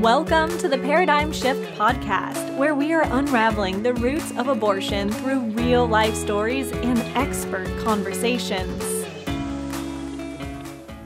Welcome to the Paradigm Shift Podcast, where we are unraveling the roots of abortion through real life stories and expert conversations.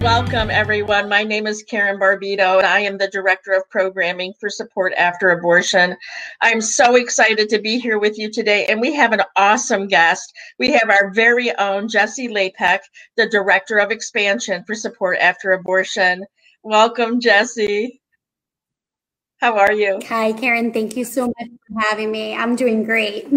Welcome, everyone. My name is Karen Barbito, and I am the Director of Programming for Support After Abortion. I'm so excited to be here with you today, and we have an awesome guest. We have our very own Jessie Lapek, the Director of Expansion for Support After Abortion. Welcome, Jessie. How are you? Hi, Karen. Thank you so much for having me. I'm doing great.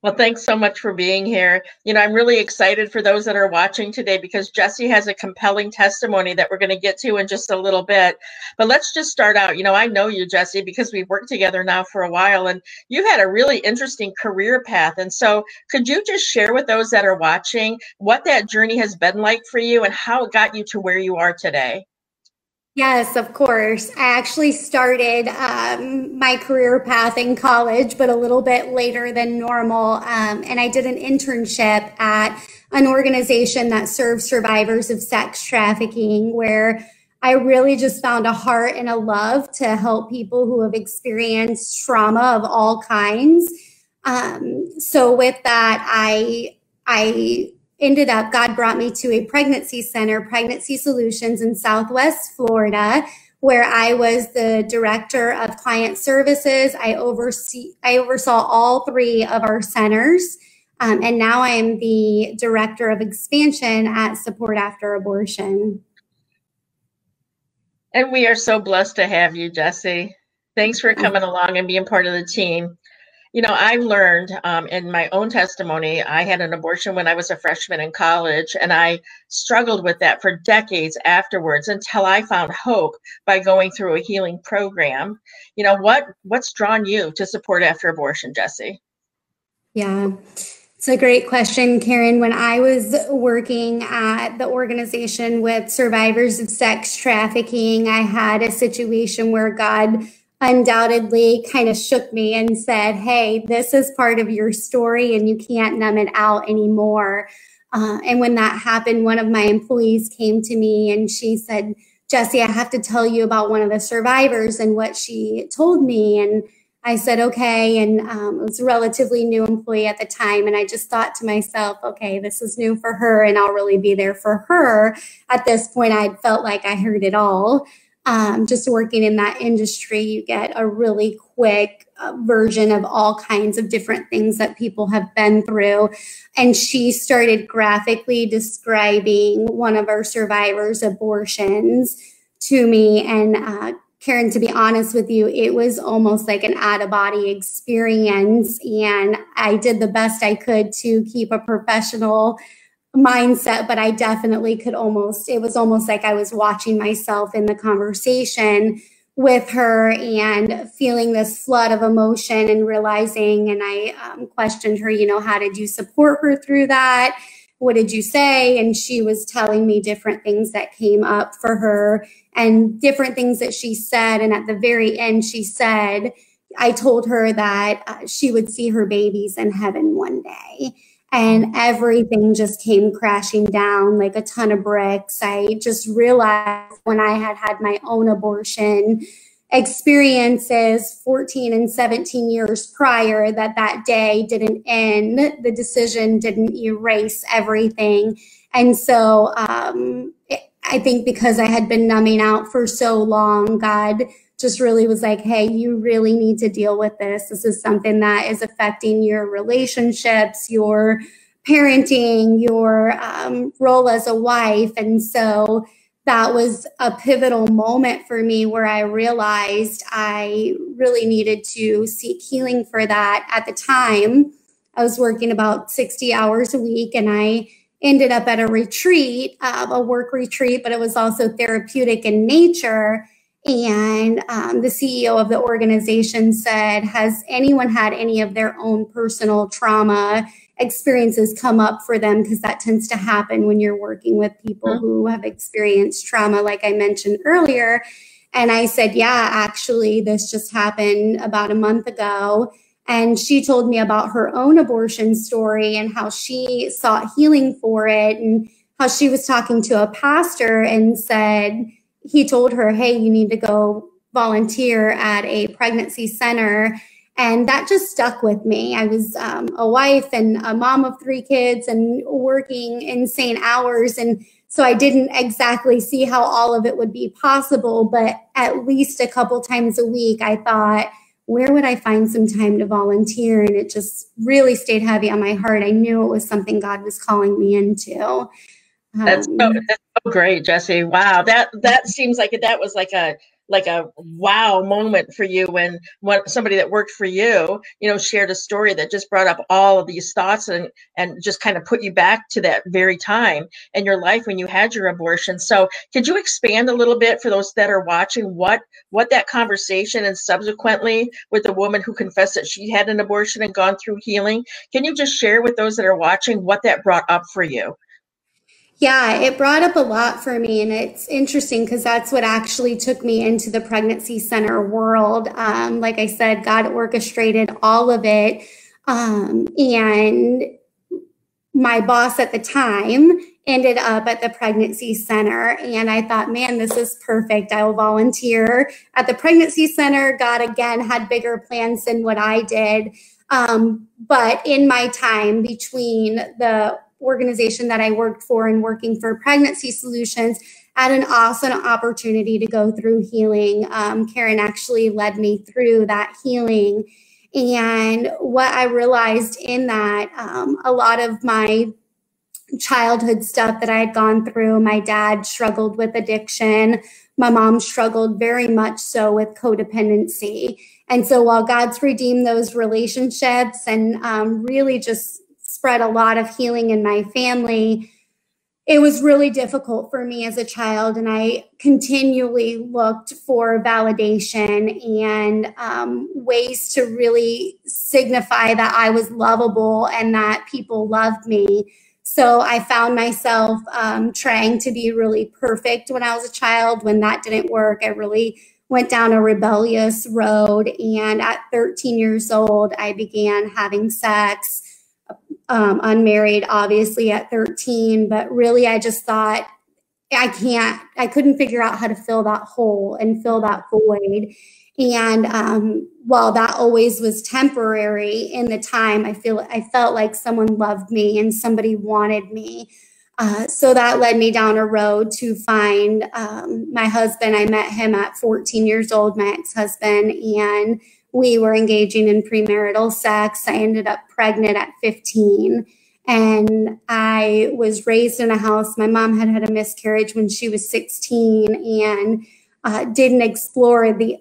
Well, thanks so much for being here. You know, I'm really excited for those that are watching today because Jesse has a compelling testimony that we're going to get to in just a little bit. But let's just start out. You know, I know you, Jesse, because we've worked together now for a while and you've had a really interesting career path. And so, could you just share with those that are watching what that journey has been like for you and how it got you to where you are today? Yes, of course. I actually started um, my career path in college, but a little bit later than normal. Um, and I did an internship at an organization that serves survivors of sex trafficking, where I really just found a heart and a love to help people who have experienced trauma of all kinds. Um, so with that, I I ended up, God brought me to a pregnancy center, Pregnancy Solutions in Southwest Florida, where I was the director of client services. I oversee, I oversaw all three of our centers. Um, and now I am the director of expansion at Support After Abortion. And we are so blessed to have you, Jesse. Thanks for coming along and being part of the team. You know, I learned um, in my own testimony, I had an abortion when I was a freshman in college, and I struggled with that for decades afterwards until I found hope by going through a healing program. You know, what what's drawn you to support after abortion, Jesse? Yeah. It's a great question, Karen. When I was working at the organization with survivors of sex trafficking, I had a situation where God undoubtedly kind of shook me and said, Hey, this is part of your story and you can't numb it out anymore. Uh, and when that happened, one of my employees came to me and she said, Jesse, I have to tell you about one of the survivors and what she told me. And I said, okay. And um, it was a relatively new employee at the time. And I just thought to myself, okay, this is new for her and I'll really be there for her. At this point, I felt like I heard it all um, just working in that industry, you get a really quick uh, version of all kinds of different things that people have been through. And she started graphically describing one of our survivors' abortions to me. And uh, Karen, to be honest with you, it was almost like an out of body experience. And I did the best I could to keep a professional mindset, but I definitely could almost, it was almost like I was watching myself in the conversation with her and feeling this flood of emotion and realizing. And I um, questioned her, you know, how did you support her through that? What did you say? And she was telling me different things that came up for her and different things that she said. And at the very end, she said, I told her that uh, she would see her babies in heaven one day and everything just came crashing down like a ton of bricks. I just realized when I had had my own abortion experiences 14 and 17 years prior that that day didn't end the decision didn't erase everything and so um, i think because i had been numbing out for so long god just really was like, hey, you really need to deal with this. This is something that is affecting your relationships, your parenting, your um, role as a wife. And so that was a pivotal moment for me where I realized I really needed to seek healing for that. At the time, I was working about 60 hours a week and I ended up at a retreat, uh, a work retreat, but it was also therapeutic in nature. And um, the CEO of the organization said, Has anyone had any of their own personal trauma experiences come up for them? Because that tends to happen when you're working with people mm-hmm. who have experienced trauma, like I mentioned earlier. And I said, Yeah, actually, this just happened about a month ago. And she told me about her own abortion story and how she sought healing for it and how she was talking to a pastor and said, he told her, Hey, you need to go volunteer at a pregnancy center. And that just stuck with me. I was um, a wife and a mom of three kids and working insane hours. And so I didn't exactly see how all of it would be possible. But at least a couple times a week, I thought, where would I find some time to volunteer? And it just really stayed heavy on my heart. I knew it was something God was calling me into. That's, so, that's so great, Jesse. Wow, that that seems like that was like a like a wow moment for you when when somebody that worked for you you know shared a story that just brought up all of these thoughts and and just kind of put you back to that very time in your life when you had your abortion. So could you expand a little bit for those that are watching what what that conversation and subsequently with the woman who confessed that she had an abortion and gone through healing? Can you just share with those that are watching what that brought up for you yeah, it brought up a lot for me. And it's interesting because that's what actually took me into the pregnancy center world. Um, like I said, God orchestrated all of it. Um, and my boss at the time ended up at the pregnancy center. And I thought, man, this is perfect. I will volunteer at the pregnancy center. God, again, had bigger plans than what I did. Um, but in my time between the organization that I worked for and working for Pregnancy Solutions, had an awesome opportunity to go through healing. Um, Karen actually led me through that healing. And what I realized in that, um, a lot of my childhood stuff that I had gone through, my dad struggled with addiction. My mom struggled very much so with codependency. And so while God's redeemed those relationships and um, really just spread a lot of healing in my family. It was really difficult for me as a child, and I continually looked for validation and um, ways to really signify that I was lovable and that people loved me. So I found myself um, trying to be really perfect when I was a child. When that didn't work, I really went down a rebellious road. And at 13 years old, I began having sex um, unmarried, obviously at 13, but really I just thought I can't, I couldn't figure out how to fill that hole and fill that void. And um, while that always was temporary in the time, I feel I felt like someone loved me and somebody wanted me. Uh, so that led me down a road to find um, my husband. I met him at 14 years old, my ex husband, and we were engaging in premarital sex. I ended up pregnant at 15. And I was raised in a house. My mom had had a miscarriage when she was 16 and uh, didn't explore the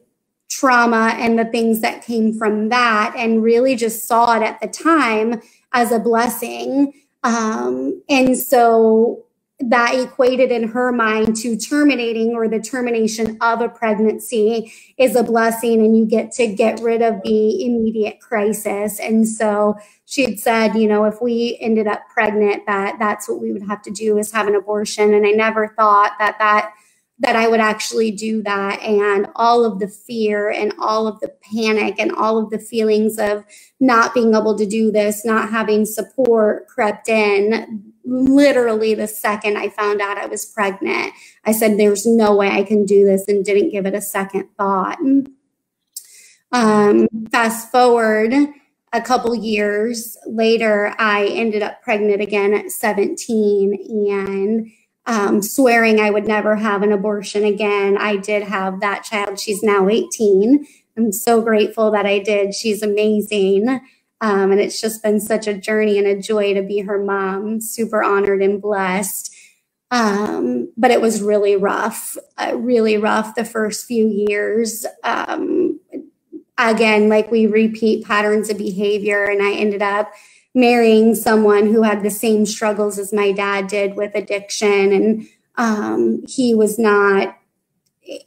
trauma and the things that came from that, and really just saw it at the time as a blessing. Um, and so that equated in her mind to terminating or the termination of a pregnancy is a blessing and you get to get rid of the immediate crisis. And so she had said you know if we ended up pregnant that that's what we would have to do is have an abortion. And i never thought that that that i would actually do that. And all of the fear and all of the panic and all of the feelings of not being able to do this not having support crept in literally the second I found out I was pregnant, I said, There's no way I can do this, and didn't give it a second thought. Um, fast forward a couple years later, I ended up pregnant again at 17 and um, swearing I would never have an abortion again. I did have that child. She's now 18. I'm so grateful that I did. She's amazing. Um, and it's just been such a journey and a joy to be her mom. Super honored and blessed. Um, but it was really rough, uh, really rough the first few years. Um, again, like we repeat patterns of behavior, and I ended up marrying someone who had the same struggles as my dad did with addiction, and um, he was not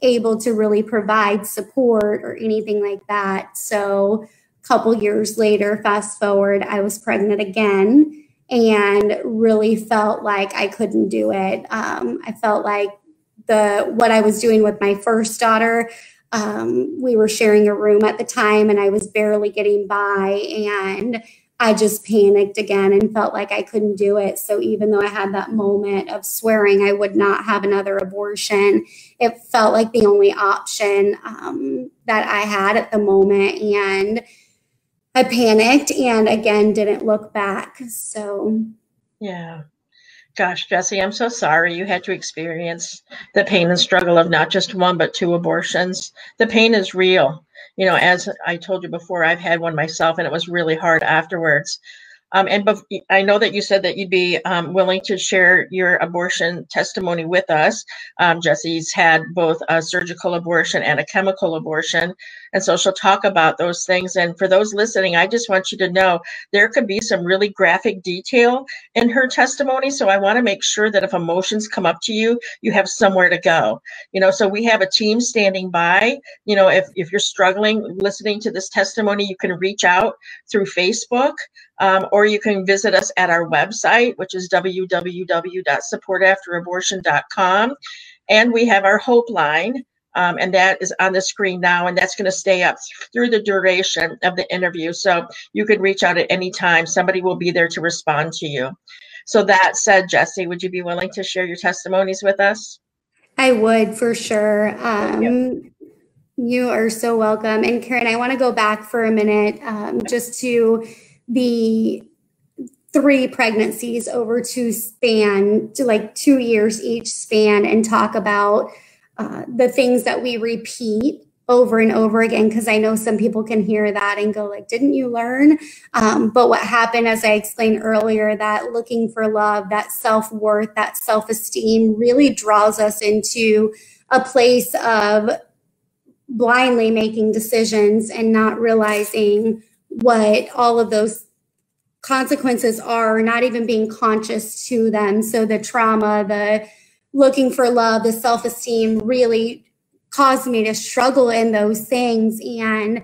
able to really provide support or anything like that. So, couple years later, fast forward, I was pregnant again and really felt like I couldn't do it. Um, I felt like the what I was doing with my first daughter. Um, we were sharing a room at the time, and I was barely getting by. And I just panicked again and felt like I couldn't do it. So even though I had that moment of swearing I would not have another abortion, it felt like the only option um, that I had at the moment. And I panicked and again didn't look back. So, yeah. Gosh, Jesse, I'm so sorry you had to experience the pain and struggle of not just one, but two abortions. The pain is real you know, as I told you before, I've had one myself and it was really hard afterwards. Um, and bef- I know that you said that you'd be um, willing to share your abortion testimony with us. Um, Jesse's had both a surgical abortion and a chemical abortion. And so she'll talk about those things. And for those listening, I just want you to know there could be some really graphic detail in her testimony. So I want to make sure that if emotions come up to you, you have somewhere to go. You know, so we have a team standing by. You know, if, if you're struggling listening to this testimony, you can reach out through Facebook um, or you can visit us at our website, which is www.supportafterabortion.com. And we have our Hope line, um, and that is on the screen now, and that's going to stay up through the duration of the interview. So you can reach out at any time. Somebody will be there to respond to you. So that said, Jesse, would you be willing to share your testimonies with us? I would for sure. Um, yep. You are so welcome. And Karen, I want to go back for a minute um, just to the three pregnancies over two span to like two years each span and talk about uh, the things that we repeat over and over again because i know some people can hear that and go like didn't you learn? Um, but what happened as i explained earlier that looking for love that self-worth that self-esteem really draws us into a place of blindly making decisions and not realizing what all of those consequences are not even being conscious to them. So the trauma the looking for love, the self esteem really caused me to struggle in those things. And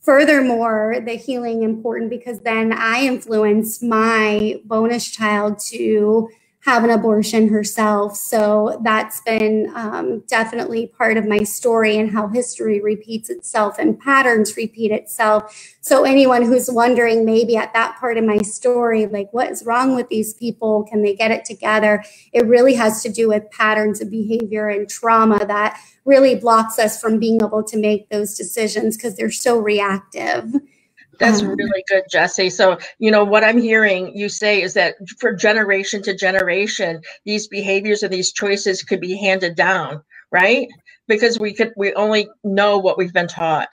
furthermore, the healing important because then I influenced my bonus child to have an abortion herself. So that's been um, definitely part of my story and how history repeats itself and patterns repeat itself. So anyone who's wondering maybe at that part of my story, like what is wrong with these people? Can they get it together? It really has to do with patterns of behavior and trauma that really blocks us from being able to make those decisions because they're so reactive. That's um, really good, Jesse. So, you know, what I'm hearing you say is that for generation to generation, these behaviors and these choices could be handed down, right? Because we could, we only know what we've been taught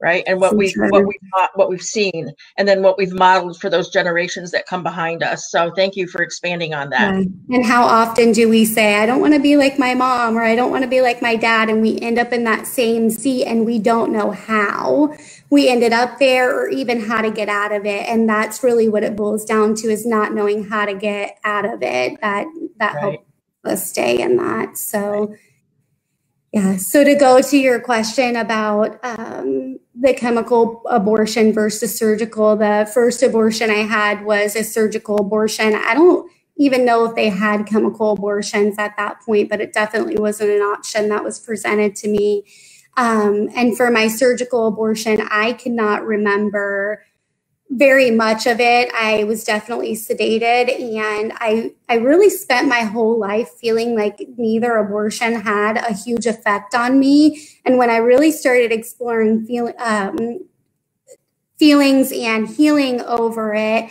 right? And what we what we've what we've seen and then what we've modeled for those generations that come behind us. So thank you for expanding on that. And how often do we say i don't want to be like my mom or i don't want to be like my dad and we end up in that same seat and we don't know how we ended up there or even how to get out of it. And that's really what it boils down to is not knowing how to get out of it. That that right. helps us stay in that. So right. Yeah so to go to your question about um, the chemical abortion versus surgical the first abortion i had was a surgical abortion. I don't even know if they had chemical abortions at that point but it definitely wasn't an option that was presented to me. Um, and for my surgical abortion, I cannot remember very much of it. I was definitely sedated, and I I really spent my whole life feeling like neither abortion had a huge effect on me. And when I really started exploring feel, um, feelings and healing over it,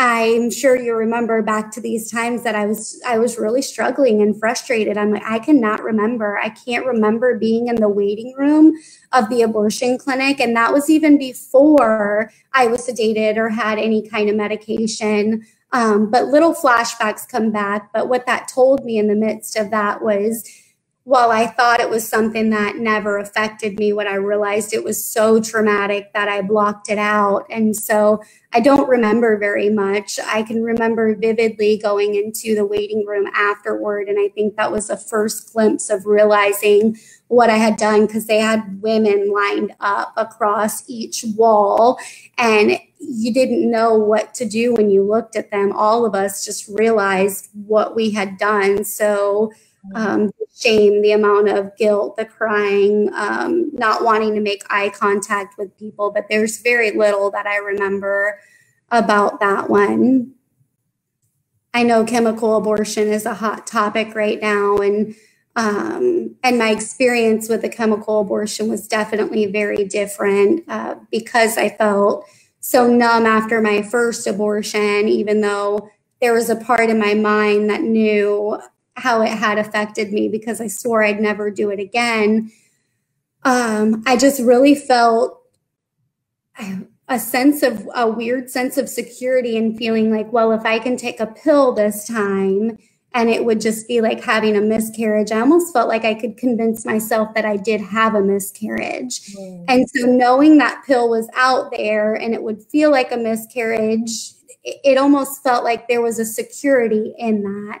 I'm sure you remember back to these times that I was I was really struggling and frustrated. I'm like I cannot remember. I can't remember being in the waiting room of the abortion clinic and that was even before I was sedated or had any kind of medication. Um, but little flashbacks come back. But what that told me in the midst of that was while I thought it was something that never affected me, when I realized it was so traumatic that I blocked it out. And so I don't remember very much. I can remember vividly going into the waiting room afterward. And I think that was the first glimpse of realizing what I had done because they had women lined up across each wall. And you didn't know what to do when you looked at them. All of us just realized what we had done. So, um, shame, the amount of guilt, the crying, um, not wanting to make eye contact with people. But there's very little that I remember about that one. I know chemical abortion is a hot topic right now, and um, and my experience with the chemical abortion was definitely very different uh, because I felt so numb after my first abortion, even though there was a part in my mind that knew how it had affected me because I swore I'd never do it again. Um, I just really felt a sense of a weird sense of security and feeling like, well, if I can take a pill this time and it would just be like having a miscarriage, I almost felt like I could convince myself that I did have a miscarriage. Mm. And so knowing that pill was out there and it would feel like a miscarriage, it almost felt like there was a security in that.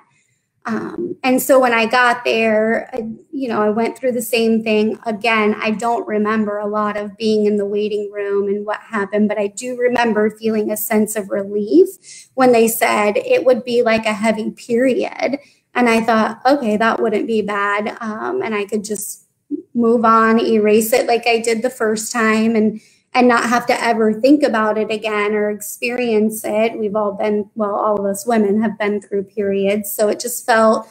Um, and so when I got there, I, you know, I went through the same thing again. I don't remember a lot of being in the waiting room and what happened, but I do remember feeling a sense of relief when they said it would be like a heavy period. And I thought, okay, that wouldn't be bad. Um, and I could just move on, erase it like I did the first time. And and not have to ever think about it again or experience it. We've all been, well, all of us women have been through periods. So it just felt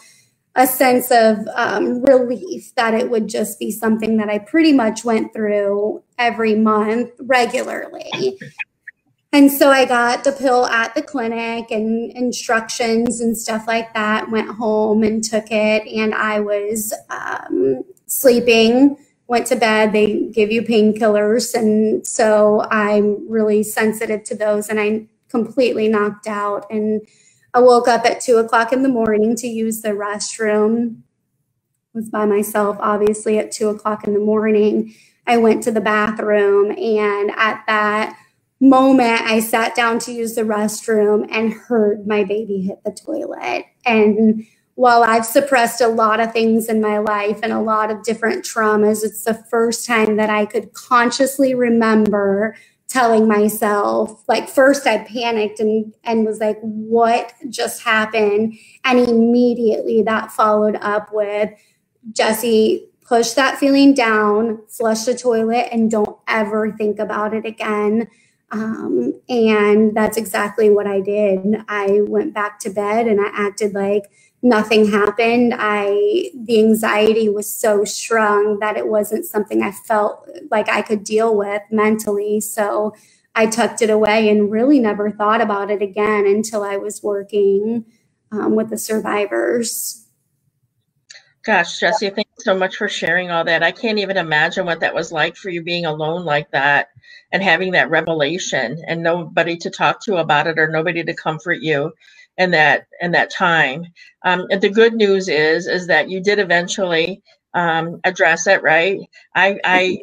a sense of um, relief that it would just be something that I pretty much went through every month regularly. And so I got the pill at the clinic and instructions and stuff like that. Went home and took it, and I was um, sleeping went to bed, they give you painkillers. And so I'm really sensitive to those. And I completely knocked out. And I woke up at two o'clock in the morning to use the restroom. was by myself, obviously, at two o'clock in the morning. I went to the bathroom. And at that moment, I sat down to use the restroom and heard my baby hit the toilet. And while I've suppressed a lot of things in my life and a lot of different traumas, it's the first time that I could consciously remember telling myself like first i panicked and and was like what just happened? And immediately that followed up with jesse push that feeling down flush the toilet and don't ever think about it again. Um, and that's exactly what i did. I went back to bed and i acted like nothing happened. I the anxiety was so strong that it wasn't something i felt like i could deal with mentally. So i tucked it away and really never thought about it again until i was working um, with the survivors. Gosh jesse thank you so much for sharing all that. I can't even imagine what that was like for you being alone like that and having that revelation and nobody to talk to about it or nobody to comfort you in that in that time. Um, the good news is is that you did eventually um, address it, right? I, I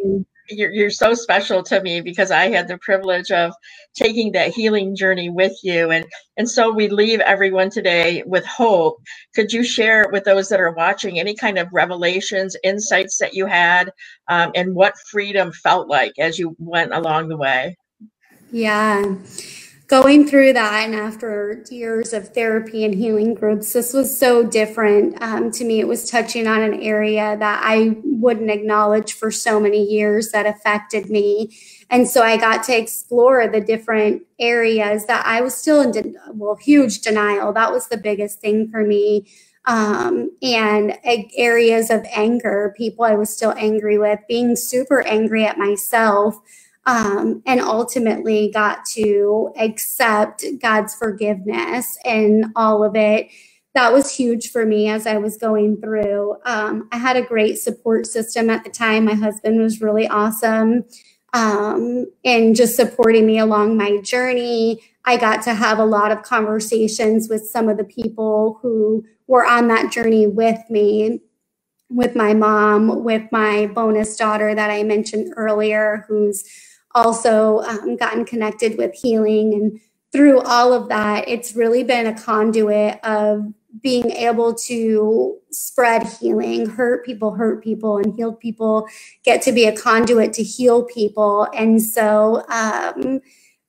you're, you're so special to me because I had the privilege of taking that healing journey with you, and and so we leave everyone today with hope. Could you share with those that are watching any kind of revelations, insights that you had, um, and what freedom felt like as you went along the way? Yeah going through that and after years of therapy and healing groups this was so different um, to me. It was touching on an area that i wouldn't acknowledge for so many years that affected me. And so i got to explore the different areas that i was still in de- well huge denial. That was the biggest thing for me. Um, and areas of anger people i was still angry with being super angry at myself um, and ultimately got to accept God's forgiveness and all of it. That was huge for me as I was going through. Um, I had a great support system at the time. My husband was really awesome um, and just supporting me along my journey. I got to have a lot of conversations with some of the people who were on that journey with me with my mom, with my bonus daughter that I mentioned earlier, who's also um, gotten connected with healing. And through all of that, it's really been a conduit of being able to spread healing, hurt people, hurt people, and healed people get to be a conduit to heal people. And so, um,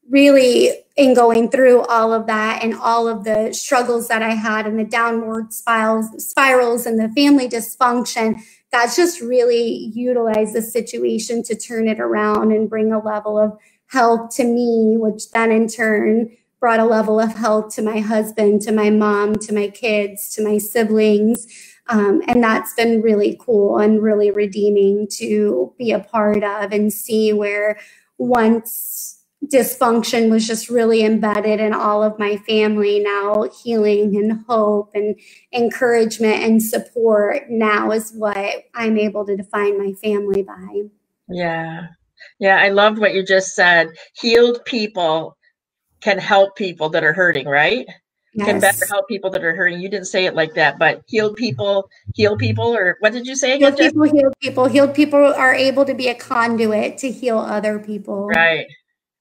really, in going through all of that and all of the struggles that I had and the downward spirals, spirals and the family dysfunction, God's just really utilized the situation to turn it around and bring a level of health to me, which then in turn brought a level of health to my husband, to my mom, to my kids, to my siblings. Um, and that's been really cool and really redeeming to be a part of and see where once dysfunction was just really embedded in all of my family now healing and hope and encouragement and support now is what i'm able to define my family by yeah yeah i loved what you just said healed people can help people that are hurting right yes. can better help people that are hurting. You didn't say it like that, but healed people, heal people, or what did you say? Healed people, heal people. Healed people are able to be a conduit to heal other people. Right.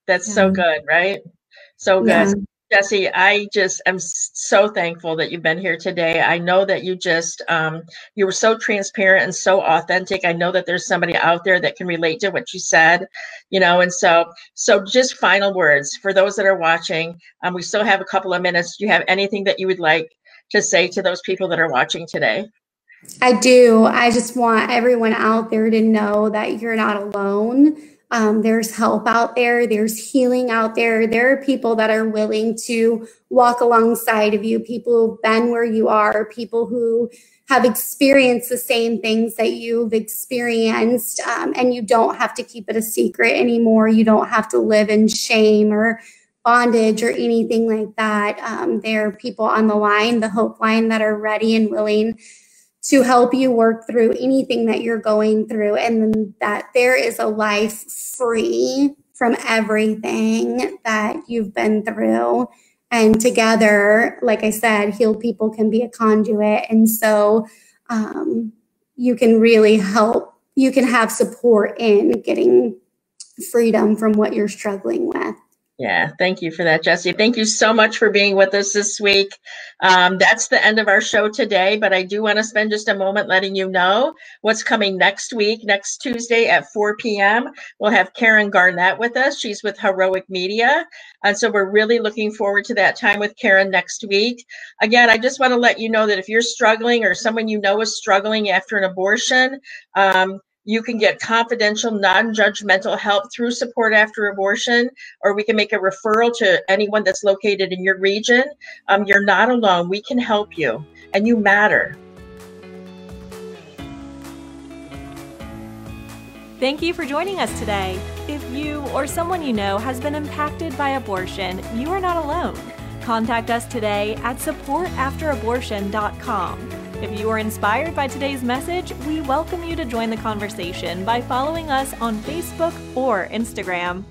That's yeah. so good, right? So good. Yeah. Jessie, I just am so thankful that you've been here today. I know that you just um, you were so transparent and so authentic. I know that there's somebody out there that can relate to what you said, you know. And so, so just final words for those that are watching. Um, we still have a couple of minutes. Do you have anything that you would like to say to those people that are watching today? I do. I just want everyone out there to know that you're not alone um, there's help out there, there's healing out there. There are people that are willing to walk alongside of you, people who've been where you are, people who have experienced the same things that you've experienced, um, and you don't have to keep it a secret anymore. You don't have to live in shame or bondage or anything like that. Um, there are people on the line, the Hope Line, that are ready and willing to help you work through anything that you're going through and that there is a life free from everything that you've been through. And together like i said healed people can be a conduit. And so um, you can really help you can have support in getting freedom from what you're struggling with yeah, thank you for that, Jesse. Thank you so much for being with us this week. Um, that's the end of our show today, but I do want to spend just a moment letting you know what's coming next week. Next Tuesday at 4 p.m., we'll have Karen Garnett with us. She's with Heroic Media. And so we're really looking forward to that time with Karen next week. Again, I just want to let you know that if you're struggling or someone you know is struggling after an abortion, um, you can get confidential, non judgmental help through support after abortion, or we can make a referral to anyone that's located in your region. Um, you're not alone. We can help you, and you matter. Thank you for joining us today. If you or someone you know has been impacted by abortion, you are not alone. Contact us today at supportafterabortion.com. If you are inspired by today's message, we welcome you to join the conversation by following us on Facebook or Instagram.